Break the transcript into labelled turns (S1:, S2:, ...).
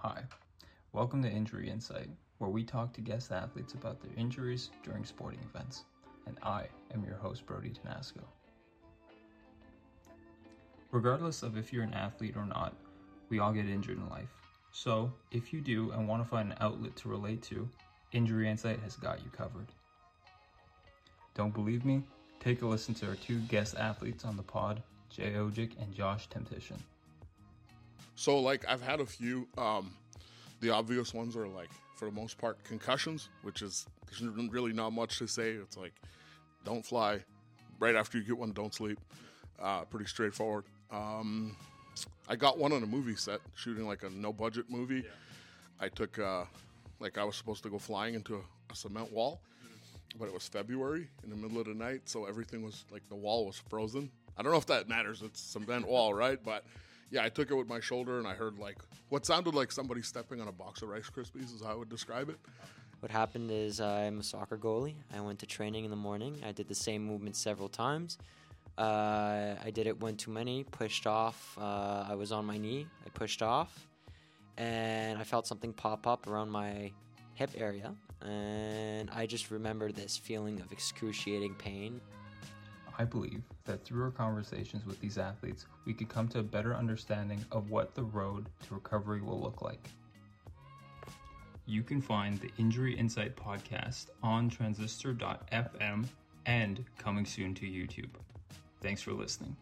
S1: Hi, welcome to Injury Insight, where we talk to guest athletes about their injuries during sporting events. And I am your host, Brody Tanasco. Regardless of if you're an athlete or not, we all get injured in life. So, if you do and want to find an outlet to relate to, Injury Insight has got you covered. Don't believe me? Take a listen to our two guest athletes on the pod, Jay Ojic and Josh Temptation.
S2: So like I've had a few. Um, the obvious ones are like for the most part concussions, which is there's really not much to say. It's like don't fly. Right after you get one, don't sleep. Uh, pretty straightforward. Um, I got one on a movie set shooting like a no budget movie. Yeah. I took uh, like I was supposed to go flying into a, a cement wall, mm-hmm. but it was February in the middle of the night, so everything was like the wall was frozen. I don't know if that matters. It's cement wall, right? But yeah, I took it with my shoulder and I heard like what sounded like somebody stepping on a box of Rice Krispies is how I would describe it.
S3: What happened is I'm a soccer goalie. I went to training in the morning. I did the same movement several times. Uh, I did it one too many, pushed off. Uh, I was on my knee. I pushed off, and I felt something pop up around my hip area. And I just remember this feeling of excruciating pain.
S1: I believe that through our conversations with these athletes, we could come to a better understanding of what the road to recovery will look like. You can find the Injury Insight podcast on transistor.fm and coming soon to YouTube. Thanks for listening.